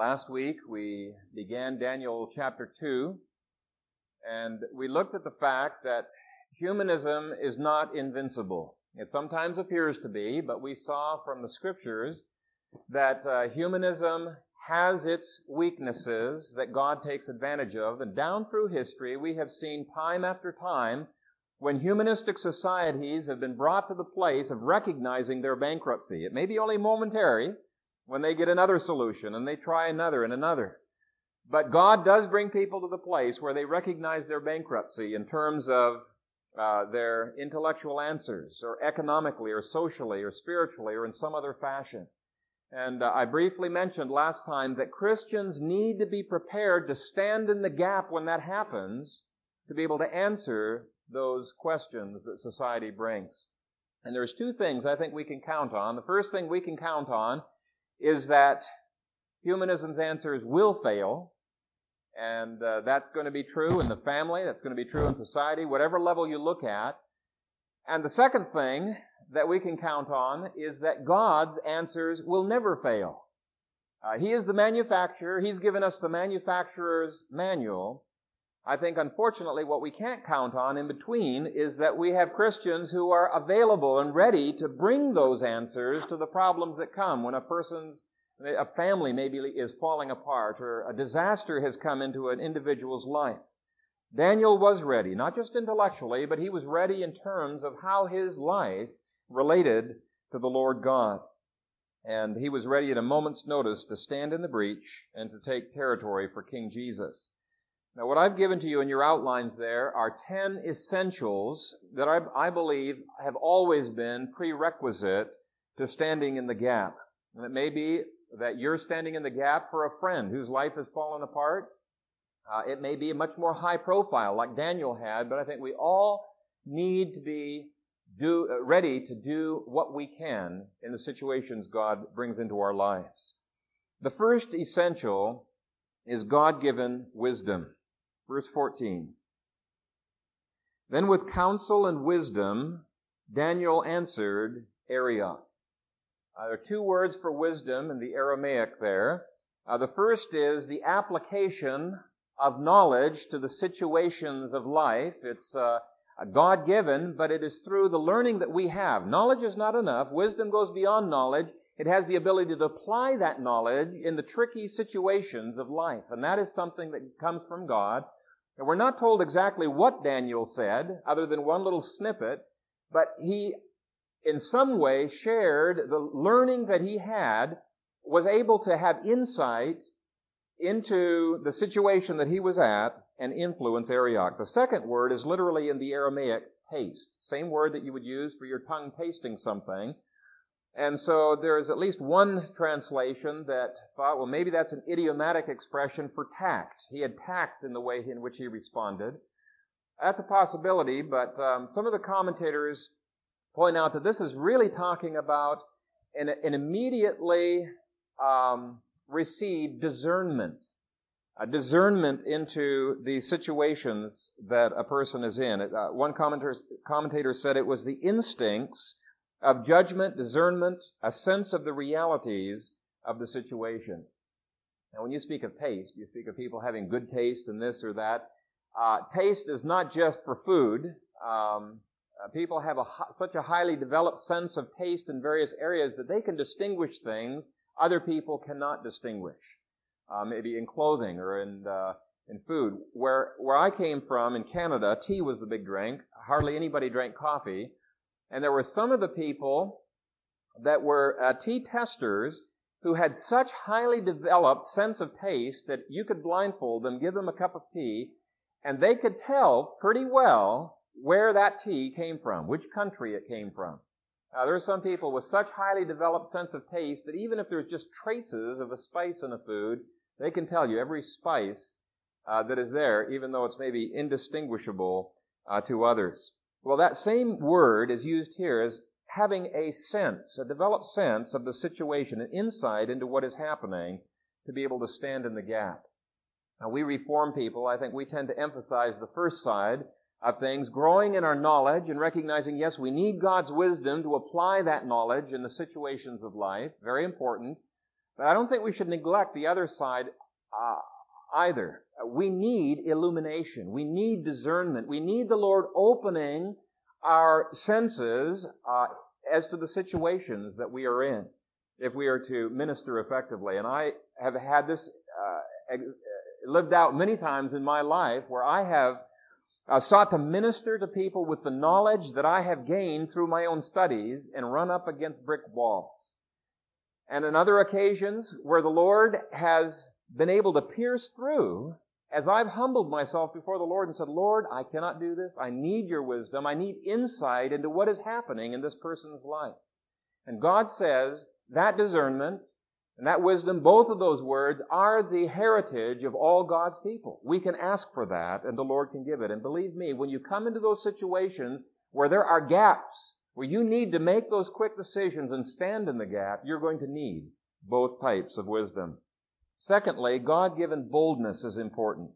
Last week we began Daniel chapter 2, and we looked at the fact that humanism is not invincible. It sometimes appears to be, but we saw from the scriptures that uh, humanism has its weaknesses that God takes advantage of, and down through history we have seen time after time when humanistic societies have been brought to the place of recognizing their bankruptcy. It may be only momentary, when they get another solution and they try another and another. But God does bring people to the place where they recognize their bankruptcy in terms of uh, their intellectual answers, or economically, or socially, or spiritually, or in some other fashion. And uh, I briefly mentioned last time that Christians need to be prepared to stand in the gap when that happens to be able to answer those questions that society brings. And there's two things I think we can count on. The first thing we can count on is that humanism's answers will fail, and uh, that's going to be true in the family, that's going to be true in society, whatever level you look at. And the second thing that we can count on is that God's answers will never fail. Uh, he is the manufacturer. He's given us the manufacturer's manual. I think, unfortunately, what we can't count on in between is that we have Christians who are available and ready to bring those answers to the problems that come when a person's, a family maybe is falling apart or a disaster has come into an individual's life. Daniel was ready, not just intellectually, but he was ready in terms of how his life related to the Lord God. And he was ready at a moment's notice to stand in the breach and to take territory for King Jesus. Now, what I've given to you in your outlines there are 10 essentials that I, I, believe have always been prerequisite to standing in the gap. And it may be that you're standing in the gap for a friend whose life has fallen apart. Uh, it may be a much more high profile, like Daniel had, but I think we all need to be do, uh, ready to do what we can in the situations God brings into our lives. The first essential is God-given wisdom. Verse 14. Then with counsel and wisdom, Daniel answered Arioch. Uh, there are two words for wisdom in the Aramaic there. Uh, the first is the application of knowledge to the situations of life. It's uh, God given, but it is through the learning that we have. Knowledge is not enough. Wisdom goes beyond knowledge. It has the ability to apply that knowledge in the tricky situations of life. And that is something that comes from God. And we're not told exactly what Daniel said, other than one little snippet, but he, in some way, shared the learning that he had, was able to have insight into the situation that he was at and influence Arioch. The second word is literally in the Aramaic taste. Same word that you would use for your tongue tasting something. And so there's at least one translation that thought, well, maybe that's an idiomatic expression for tact. He had tact in the way in which he responded. That's a possibility, but um, some of the commentators point out that this is really talking about an, an immediately um, received discernment, a discernment into the situations that a person is in. Uh, one commentator, commentator said it was the instincts of judgment, discernment, a sense of the realities of the situation. Now, when you speak of taste, you speak of people having good taste in this or that. Uh, taste is not just for food. Um, uh, people have a, such a highly developed sense of taste in various areas that they can distinguish things other people cannot distinguish. Uh, maybe in clothing or in uh, in food. Where where I came from in Canada, tea was the big drink. Hardly anybody drank coffee. And there were some of the people that were uh, tea testers who had such highly developed sense of taste that you could blindfold them, give them a cup of tea, and they could tell pretty well where that tea came from, which country it came from. Uh, there are some people with such highly developed sense of taste that even if there's just traces of a spice in a food, they can tell you every spice uh, that is there, even though it's maybe indistinguishable uh, to others. Well, that same word is used here as having a sense, a developed sense of the situation, an insight into what is happening to be able to stand in the gap. Now, we reform people, I think we tend to emphasize the first side of things, growing in our knowledge and recognizing, yes, we need God's wisdom to apply that knowledge in the situations of life. Very important. But I don't think we should neglect the other side uh, either. We need illumination. We need discernment. We need the Lord opening our senses uh, as to the situations that we are in if we are to minister effectively. And I have had this uh, lived out many times in my life where I have uh, sought to minister to people with the knowledge that I have gained through my own studies and run up against brick walls. And in other occasions where the Lord has been able to pierce through as I've humbled myself before the Lord and said, Lord, I cannot do this. I need your wisdom. I need insight into what is happening in this person's life. And God says that discernment and that wisdom, both of those words are the heritage of all God's people. We can ask for that and the Lord can give it. And believe me, when you come into those situations where there are gaps, where you need to make those quick decisions and stand in the gap, you're going to need both types of wisdom. Secondly, God given boldness is important.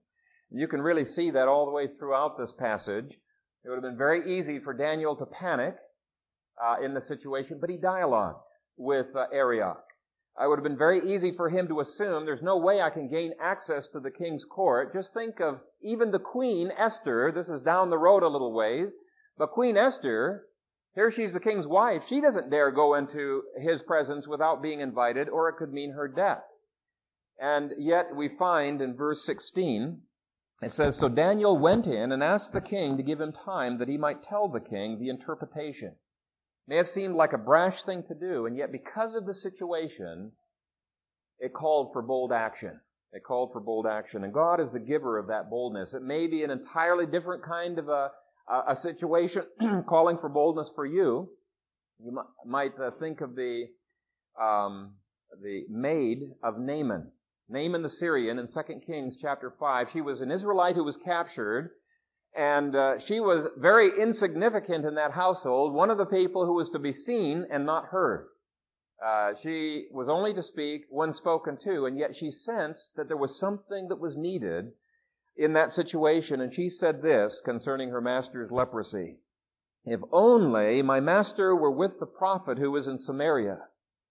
You can really see that all the way throughout this passage. It would have been very easy for Daniel to panic uh, in the situation, but he dialogued with uh, Arioch. It would have been very easy for him to assume there's no way I can gain access to the king's court. Just think of even the queen, Esther. This is down the road a little ways. But Queen Esther, here she's the king's wife. She doesn't dare go into his presence without being invited, or it could mean her death. And yet we find in verse 16, it says, So Daniel went in and asked the king to give him time that he might tell the king the interpretation. It may have seemed like a brash thing to do, and yet because of the situation, it called for bold action. It called for bold action. And God is the giver of that boldness. It may be an entirely different kind of a, a situation calling for boldness for you. You might uh, think of the, um, the maid of Naaman. Naaman the Syrian in 2 Kings chapter 5. She was an Israelite who was captured, and uh, she was very insignificant in that household, one of the people who was to be seen and not heard. Uh, she was only to speak when spoken to, and yet she sensed that there was something that was needed in that situation, and she said this concerning her master's leprosy. If only my master were with the prophet who was in Samaria,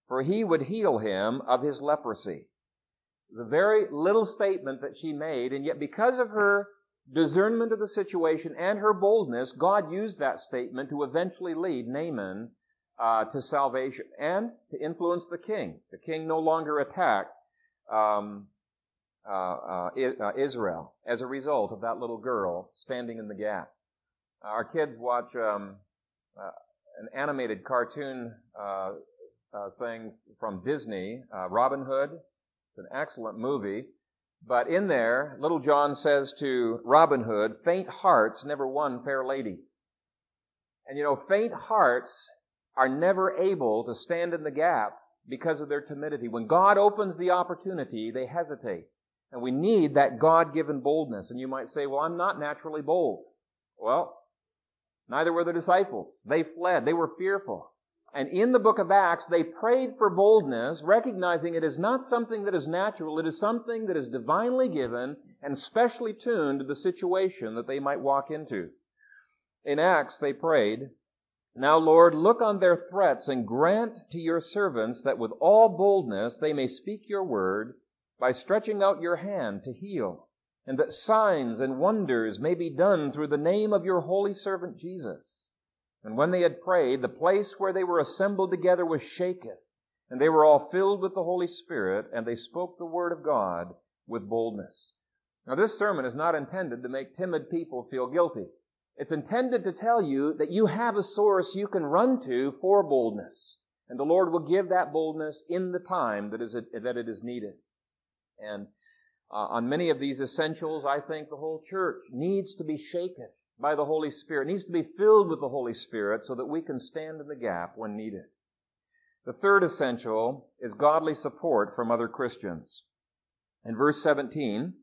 for he would heal him of his leprosy. A very little statement that she made, and yet because of her discernment of the situation and her boldness, God used that statement to eventually lead Naaman uh, to salvation and to influence the king. The king no longer attacked um, uh, uh, uh Israel as a result of that little girl standing in the gap. Our kids watch um, uh, an animated cartoon uh, thing from Disney, Robin Hood. It's an excellent movie. But in there, Little John says to Robin Hood, faint hearts never won fair ladies. And you know, faint hearts are never able to stand in the gap because of their timidity. When God opens the opportunity, they hesitate. And we need that God-given boldness. And you might say, well, I'm not naturally bold. Well, neither were the disciples. They fled. They were fearful. And in the book of Acts, they prayed for boldness, recognizing it is not something that is natural, it is something that is divinely given and specially tuned to the situation that they might walk into. In Acts, they prayed, Now, Lord, look on their threats and grant to your servants that with all boldness they may speak your word by stretching out your hand to heal, and that signs and wonders may be done through the name of your holy servant Jesus. And when they had prayed, the place where they were assembled together was shaken, and they were all filled with the Holy Spirit, and they spoke the word of God with boldness. Now, this sermon is not intended to make timid people feel guilty. It's intended to tell you that you have a source you can run to for boldness. And the Lord will give that boldness in the time that, is, that it is needed. And uh, on many of these essentials, I think the whole church needs to be shaken by the Holy Spirit. It needs to be filled with the Holy Spirit so that we can stand in the gap when needed. The third essential is godly support from other Christians. In verse 17,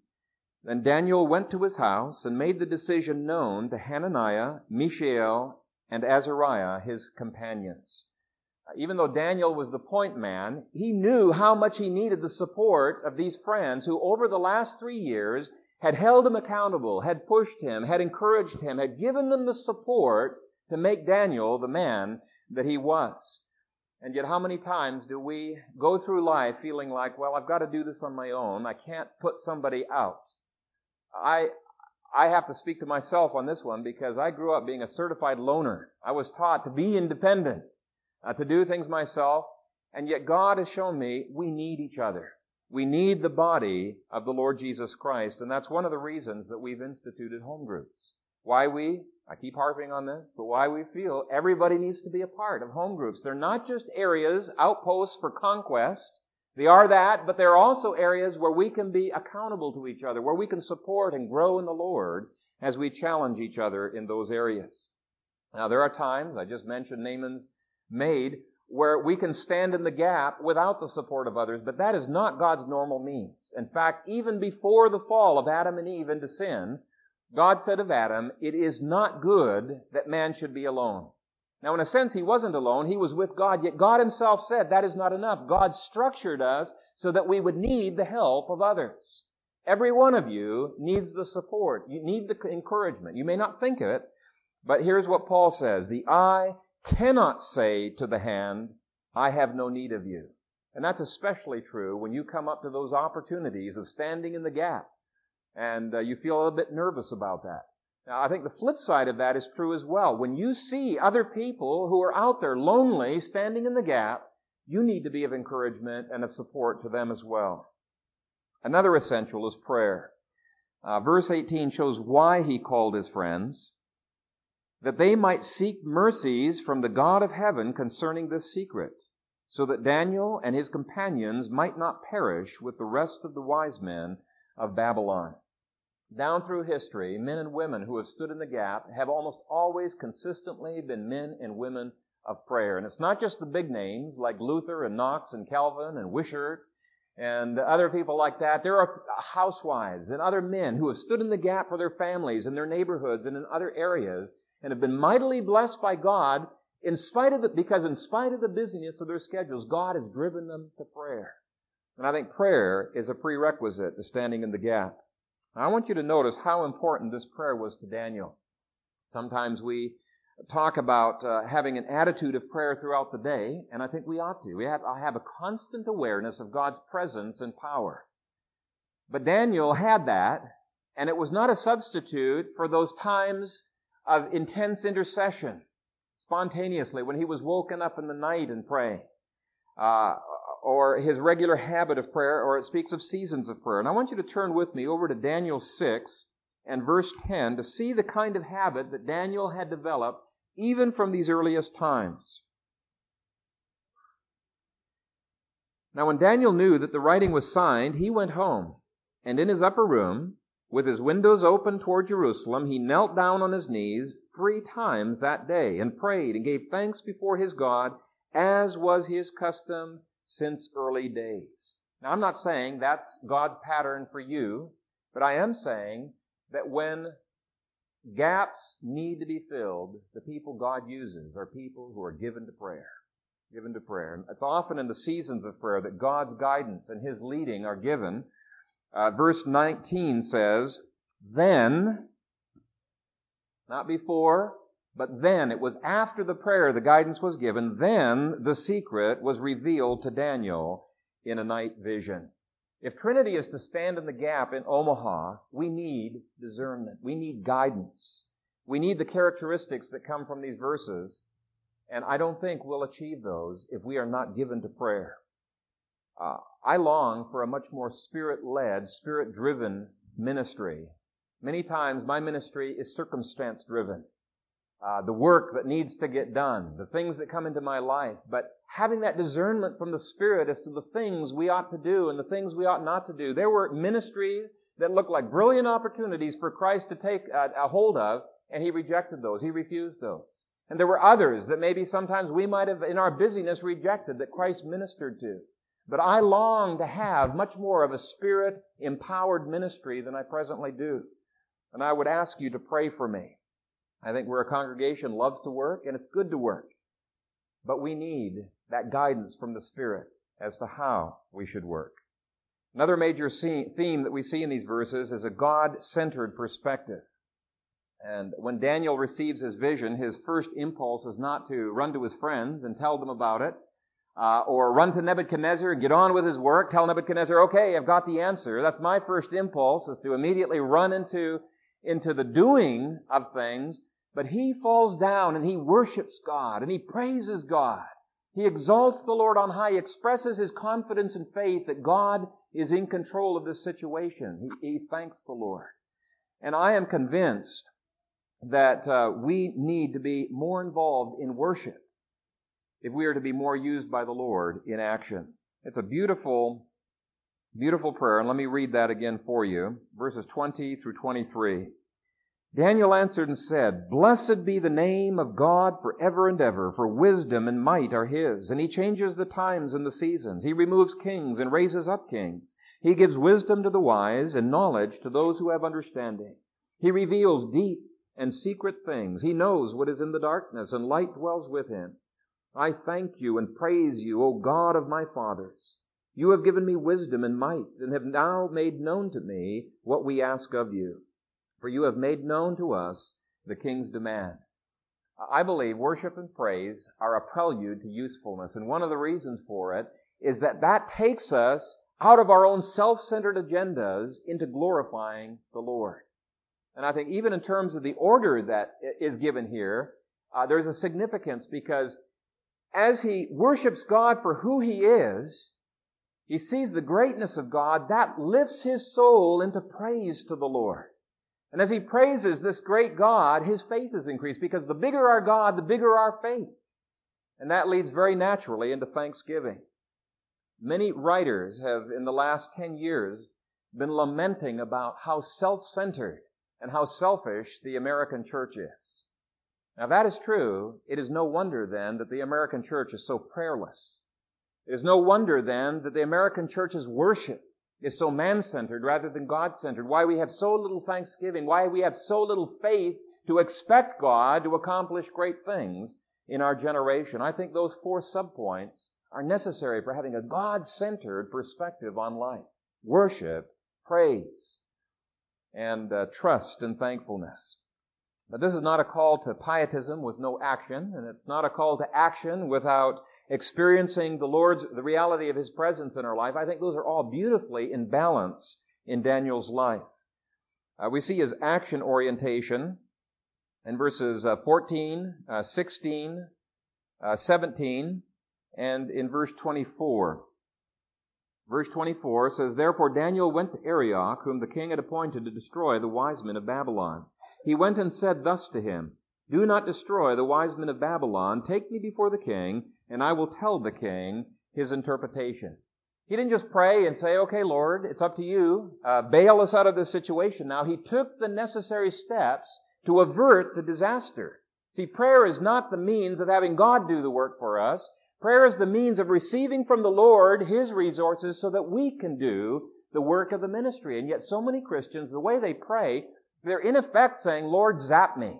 then Daniel went to his house and made the decision known to Hananiah, Mishael, and Azariah, his companions. Even though Daniel was the point man, he knew how much he needed the support of these friends who over the last three years had held him accountable, had pushed him, had encouraged him, had given them the support to make Daniel the man that he was. And yet how many times do we go through life feeling like, well, I've got to do this on my own. I can't put somebody out. I, I have to speak to myself on this one because I grew up being a certified loner. I was taught to be independent, uh, to do things myself, and yet God has shown me we need each other. We need the body of the Lord Jesus Christ, and that's one of the reasons that we've instituted home groups. Why we, I keep harping on this, but why we feel everybody needs to be a part of home groups. They're not just areas, outposts for conquest. They are that, but they're also areas where we can be accountable to each other, where we can support and grow in the Lord as we challenge each other in those areas. Now there are times, I just mentioned Naaman's maid, where we can stand in the gap without the support of others, but that is not God's normal means. In fact, even before the fall of Adam and Eve into sin, God said of Adam, It is not good that man should be alone. Now, in a sense, he wasn't alone. He was with God, yet God himself said that is not enough. God structured us so that we would need the help of others. Every one of you needs the support. You need the encouragement. You may not think of it, but here's what Paul says. The eye cannot say to the hand, I have no need of you. And that's especially true when you come up to those opportunities of standing in the gap and uh, you feel a little bit nervous about that. Now, I think the flip side of that is true as well. When you see other people who are out there lonely, standing in the gap, you need to be of encouragement and of support to them as well. Another essential is prayer. Uh, verse 18 shows why he called his friends that they might seek mercies from the God of heaven concerning this secret, so that Daniel and his companions might not perish with the rest of the wise men of Babylon. Down through history, men and women who have stood in the gap have almost always consistently been men and women of prayer. And it's not just the big names like Luther and Knox and Calvin and Wishart and other people like that. There are housewives and other men who have stood in the gap for their families and their neighborhoods and in other areas and have been mightily blessed by God in spite of the, because in spite of the busyness of their schedules, God has driven them to prayer. And I think prayer is a prerequisite to standing in the gap. Now, I want you to notice how important this prayer was to Daniel. Sometimes we talk about uh, having an attitude of prayer throughout the day, and I think we ought to. We have, I have a constant awareness of God's presence and power. But Daniel had that, and it was not a substitute for those times of intense intercession, spontaneously, when he was woken up in the night and praying, uh, or his regular habit of prayer, or it speaks of seasons of prayer. And I want you to turn with me over to Daniel 6 and verse 10 to see the kind of habit that Daniel had developed even from these earliest times. Now, when Daniel knew that the writing was signed, he went home, and in his upper room, with his windows open toward Jerusalem, he knelt down on his knees three times that day and prayed and gave thanks before his God, as was his custom since early days. Now, I'm not saying that's God's pattern for you, but I am saying that when gaps need to be filled, the people God uses are people who are given to prayer. Given to prayer. And it's often in the seasons of prayer that God's guidance and His leading are given uh, verse 19 says, Then, not before, but then, it was after the prayer the guidance was given, then the secret was revealed to Daniel in a night vision. If Trinity is to stand in the gap in Omaha, we need discernment. We need guidance. We need the characteristics that come from these verses. And I don't think we'll achieve those if we are not given to prayer. Uh, I long for a much more spirit-led, spirit-driven ministry. Many times my ministry is circumstance-driven. Uh, the work that needs to get done, the things that come into my life, but having that discernment from the Spirit as to the things we ought to do and the things we ought not to do. There were ministries that looked like brilliant opportunities for Christ to take a, a hold of, and He rejected those. He refused those. And there were others that maybe sometimes we might have, in our busyness, rejected that Christ ministered to. But I long to have much more of a spirit empowered ministry than I presently do. And I would ask you to pray for me. I think we're a congregation loves to work and it's good to work. But we need that guidance from the Spirit as to how we should work. Another major theme that we see in these verses is a God-centered perspective. And when Daniel receives his vision, his first impulse is not to run to his friends and tell them about it, uh, or run to Nebuchadnezzar, get on with his work, tell Nebuchadnezzar, okay, I've got the answer. That's my first impulse is to immediately run into, into the doing of things. But he falls down and he worships God and he praises God. He exalts the Lord on high, he expresses his confidence and faith that God is in control of this situation. He, he thanks the Lord. And I am convinced that uh, we need to be more involved in worship if we are to be more used by the Lord in action. It's a beautiful, beautiful prayer, and let me read that again for you. Verses 20 through 23. Daniel answered and said, Blessed be the name of God forever and ever, for wisdom and might are his, and he changes the times and the seasons. He removes kings and raises up kings. He gives wisdom to the wise and knowledge to those who have understanding. He reveals deep and secret things. He knows what is in the darkness, and light dwells with him. I thank you and praise you, O God of my fathers. You have given me wisdom and might, and have now made known to me what we ask of you. For you have made known to us the king's demand. I believe worship and praise are a prelude to usefulness, and one of the reasons for it is that that takes us out of our own self-centered agendas into glorifying the Lord. And I think even in terms of the order that is given here, uh, there's a significance because as he worships God for who he is, he sees the greatness of God, that lifts his soul into praise to the Lord. And as he praises this great God, his faith is increased because the bigger our God, the bigger our faith. And that leads very naturally into thanksgiving. Many writers have, in the last 10 years, been lamenting about how self-centered and how selfish the American church is. Now, that is true. It is no wonder then that the American church is so prayerless. It is no wonder then that the American church's worship is so man-centered rather than God-centered. Why we have so little thanksgiving. Why we have so little faith to expect God to accomplish great things in our generation. I think those four subpoints are necessary for having a God-centered perspective on life. Worship, praise, and uh, trust and thankfulness. But this is not a call to pietism with no action, and it's not a call to action without experiencing the Lord's, the reality of His presence in our life. I think those are all beautifully in balance in Daniel's life. Uh, we see his action orientation in verses uh, 14, uh, 16, uh, 17, and in verse 24. Verse 24 says, Therefore Daniel went to Arioch, whom the king had appointed to destroy the wise men of Babylon. He went and said thus to him, Do not destroy the wise men of Babylon. Take me before the king, and I will tell the king his interpretation. He didn't just pray and say, okay, Lord, it's up to you. Uh, bail us out of this situation now. He took the necessary steps to avert the disaster. See, prayer is not the means of having God do the work for us. Prayer is the means of receiving from the Lord His resources so that we can do the work of the ministry. And yet so many Christians, the way they pray, they're in effect saying, Lord, zap me.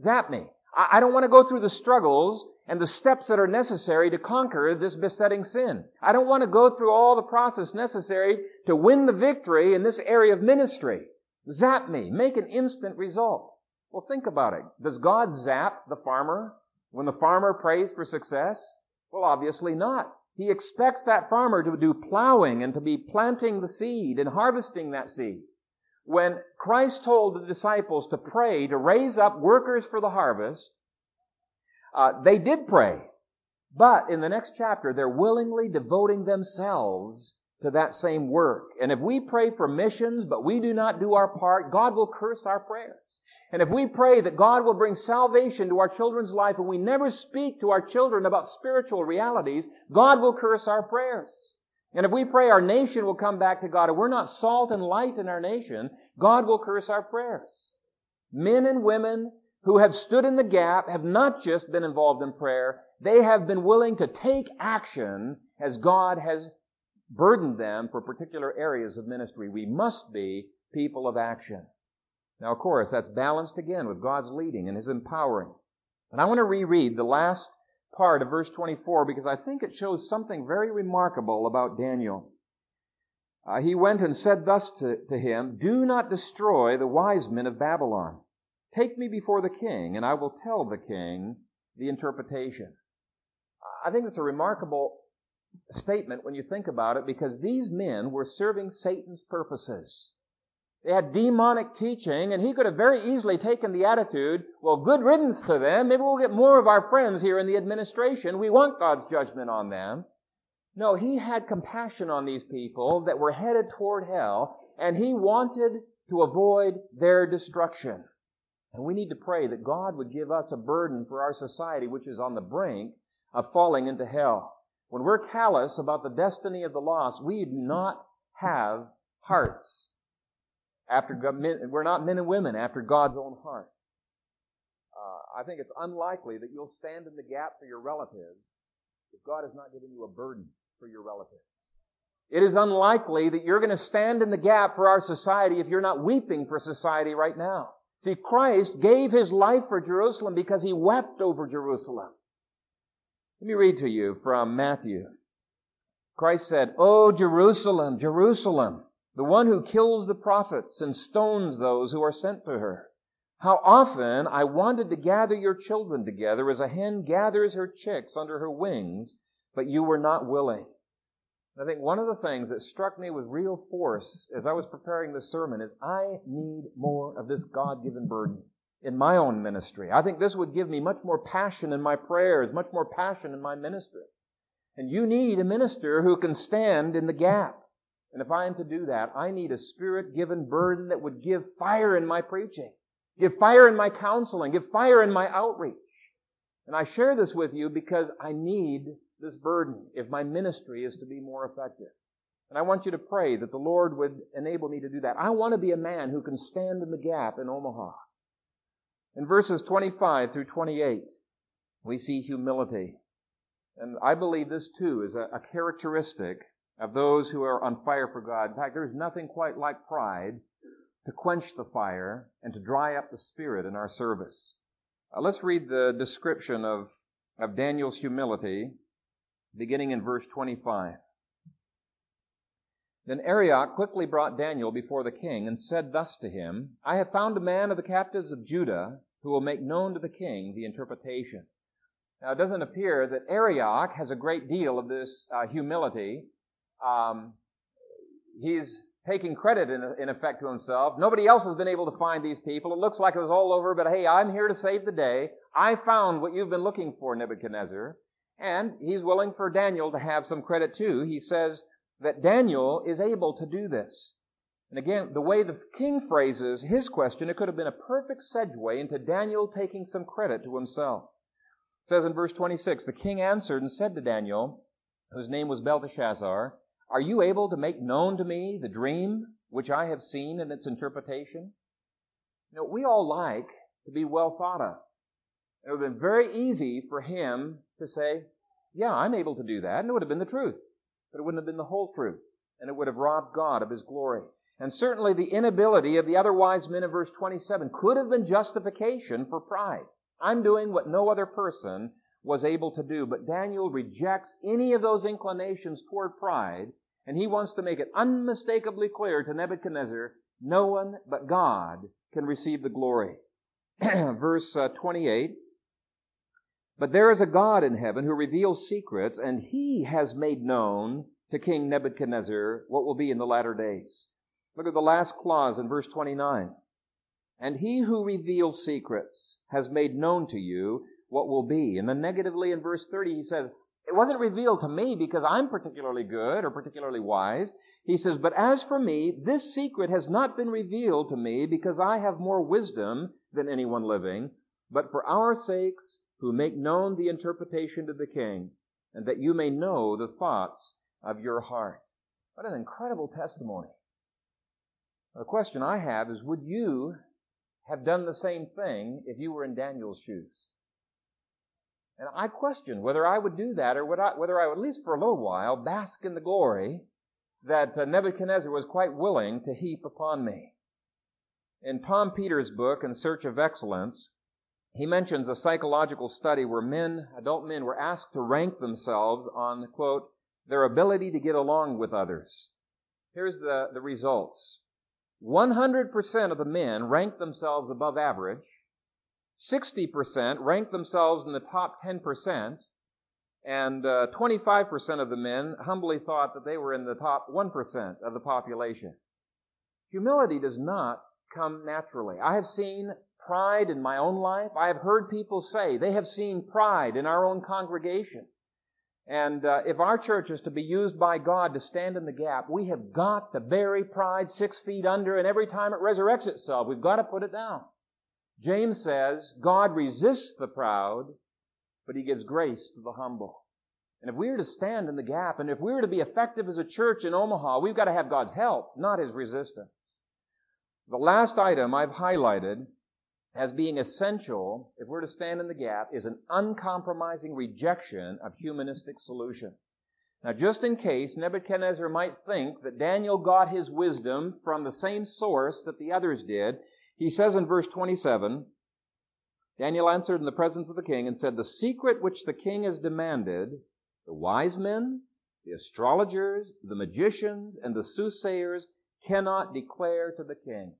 Zap me. I don't want to go through the struggles and the steps that are necessary to conquer this besetting sin. I don't want to go through all the process necessary to win the victory in this area of ministry. Zap me. Make an instant result. Well, think about it. Does God zap the farmer when the farmer prays for success? Well, obviously not. He expects that farmer to do plowing and to be planting the seed and harvesting that seed. When Christ told the disciples to pray to raise up workers for the harvest, uh, they did pray. But in the next chapter, they're willingly devoting themselves to that same work. And if we pray for missions, but we do not do our part, God will curse our prayers. And if we pray that God will bring salvation to our children's life and we never speak to our children about spiritual realities, God will curse our prayers. And if we pray our nation will come back to God if we're not salt and light in our nation, God will curse our prayers. Men and women who have stood in the gap have not just been involved in prayer, they have been willing to take action as God has burdened them for particular areas of ministry. We must be people of action. Now, of course, that's balanced again with God's leading and His empowering. And I want to reread the last part of verse 24 because I think it shows something very remarkable about Daniel. Uh, he went and said thus to, to him, Do not destroy the wise men of Babylon. Take me before the king, and I will tell the king the interpretation. I think it's a remarkable statement when you think about it because these men were serving Satan's purposes. They had demonic teaching, and he could have very easily taken the attitude, well, good riddance to them. Maybe we'll get more of our friends here in the administration. We want God's judgment on them. No, he had compassion on these people that were headed toward hell, and he wanted to avoid their destruction. And we need to pray that God would give us a burden for our society, which is on the brink of falling into hell. When we're callous about the destiny of the lost, we do not have hearts after God, men, we're not men and women after God's own heart. Uh, I think it's unlikely that you'll stand in the gap for your relatives if God has not given you a burden for your relatives. It is unlikely that you're going to stand in the gap for our society if you're not weeping for society right now. See, Christ gave his life for Jerusalem because he wept over Jerusalem. Let me read to you from Matthew. Christ said, Oh, Jerusalem, Jerusalem, the one who kills the prophets and stones those who are sent to her. How often I wanted to gather your children together as a hen gathers her chicks under her wings, but you were not willing. I think one of the things that struck me with real force as I was preparing this sermon is I need more of this God-given burden in my own ministry. I think this would give me much more passion in my prayers, much more passion in my ministry. And you need a minister who can stand in the gap. And if I am to do that, I need a spirit given burden that would give fire in my preaching, give fire in my counseling, give fire in my outreach. And I share this with you because I need this burden if my ministry is to be more effective. And I want you to pray that the Lord would enable me to do that. I want to be a man who can stand in the gap in Omaha. In verses 25 through 28, we see humility. And I believe this too is a, a characteristic of those who are on fire for God. In fact, there's nothing quite like pride to quench the fire and to dry up the spirit in our service. Uh, let's read the description of, of Daniel's humility, beginning in verse 25. Then Arioch quickly brought Daniel before the king and said thus to him, I have found a man of the captives of Judah who will make known to the king the interpretation. Now, it doesn't appear that Arioch has a great deal of this uh, humility um, he's taking credit in, in effect to himself. Nobody else has been able to find these people. It looks like it was all over, but hey, I'm here to save the day. I found what you've been looking for, Nebuchadnezzar. And he's willing for Daniel to have some credit too. He says that Daniel is able to do this. And again, the way the king phrases his question, it could have been a perfect segue into Daniel taking some credit to himself. It says in verse 26, the king answered and said to Daniel, whose name was Belteshazzar, are you able to make known to me the dream which I have seen and its interpretation? You know, we all like to be well thought of. It would have been very easy for him to say, yeah, I'm able to do that, and it would have been the truth. But it wouldn't have been the whole truth, and it would have robbed God of his glory. And certainly the inability of the other wise men in verse 27 could have been justification for pride. I'm doing what no other person was able to do. But Daniel rejects any of those inclinations toward pride, and he wants to make it unmistakably clear to Nebuchadnezzar, no one but God can receive the glory. Verse uh, 28, But there is a God in heaven who reveals secrets, and he has made known to King Nebuchadnezzar what will be in the latter days. Look at the last clause in verse 29. And he who reveals secrets has made known to you what will be. And then negatively in verse 30, he says, it wasn't revealed to me because I'm particularly good or particularly wise. He says, but as for me, this secret has not been revealed to me because I have more wisdom than anyone living, but for our sakes who make known the interpretation to the king, and that you may know the thoughts of your heart. What an incredible testimony. The question I have is, would you have done the same thing if you were in Daniel's shoes? And I question whether I would do that or would I, whether I would, at least for a little while, bask in the glory that uh, Nebuchadnezzar was quite willing to heap upon me. In Tom Peters' book, In Search of Excellence, he mentions a psychological study where men, adult men, were asked to rank themselves on, quote, their ability to get along with others. Here's the, the results. 100% of the men ranked themselves above average. 60% ranked themselves in the top 10%, And uh, 25% of the men humbly thought that they were in the top 1% of the population. Humility does not come naturally. I have seen pride in my own life. I have heard people say they have seen pride in our own congregation. And uh, if our church is to be used by God to stand in the gap, we have got to bury pride six feet under, and every time it resurrects itself, we've got to put it down. James says, God resists the proud, but he gives grace to the humble. And if we are to stand in the gap, and if we are to be effective as a church in Omaha, we've got to have God's help, not his resistance. The last item I've highlighted as being essential, if we're to stand in the gap, is an uncompromising rejection of humanistic solutions. Now, just in case Nebuchadnezzar might think that Daniel got his wisdom from the same source that the others did, he says in verse 27, Daniel answered in the presence of the king and said, The secret which the king has demanded, the wise men, the astrologers, the magicians, and the soothsayers cannot declare to the king.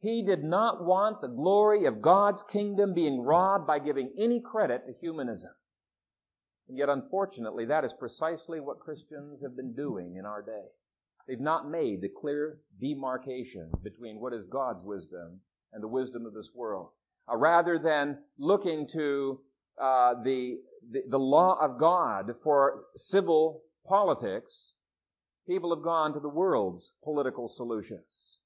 He did not want the glory of God's kingdom being robbed by giving any credit to humanism. And yet, unfortunately, that is precisely what Christians have been doing in our day. They've not made the clear demarcation between what is God's wisdom and the wisdom of this world. Uh, rather than looking to uh, the, the, the law of God for civil politics, people have gone to the world's political solutions.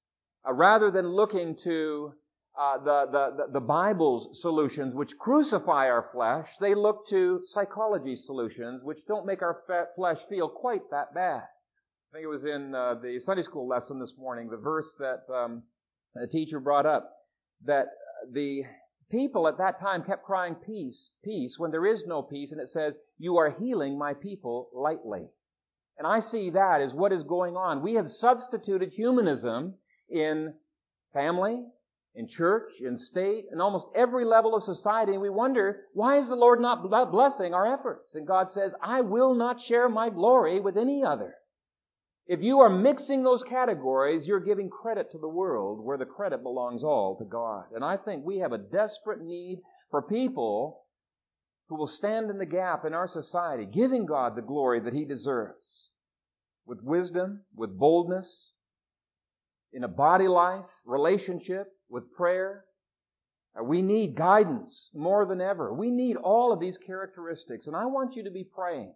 Uh, rather than looking to uh, the, the, the Bible's solutions, which crucify our flesh, they look to psychology solutions, which don't make our flesh feel quite that bad. I think it was in uh, the Sunday school lesson this morning, the verse that um, the teacher brought up, that the people at that time kept crying peace, peace, when there is no peace, and it says, you are healing my people lightly. And I see that as what is going on. We have substituted humanism in family, in church, in state, in almost every level of society. And we wonder, why is the Lord not blessing our efforts? And God says, I will not share my glory with any other. If you are mixing those categories, you're giving credit to the world where the credit belongs all to God. And I think we have a desperate need for people who will stand in the gap in our society, giving God the glory that He deserves. With wisdom, with boldness, in a body life, relationship, with prayer. We need guidance more than ever. We need all of these characteristics. And I want you to be praying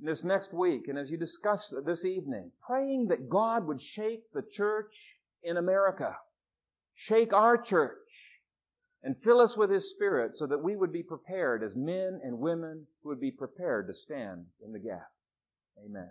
this next week and as you discuss this evening, praying that God would shake the church in America, shake our church, and fill us with His Spirit so that we would be prepared as men and women who would be prepared to stand in the gap. Amen.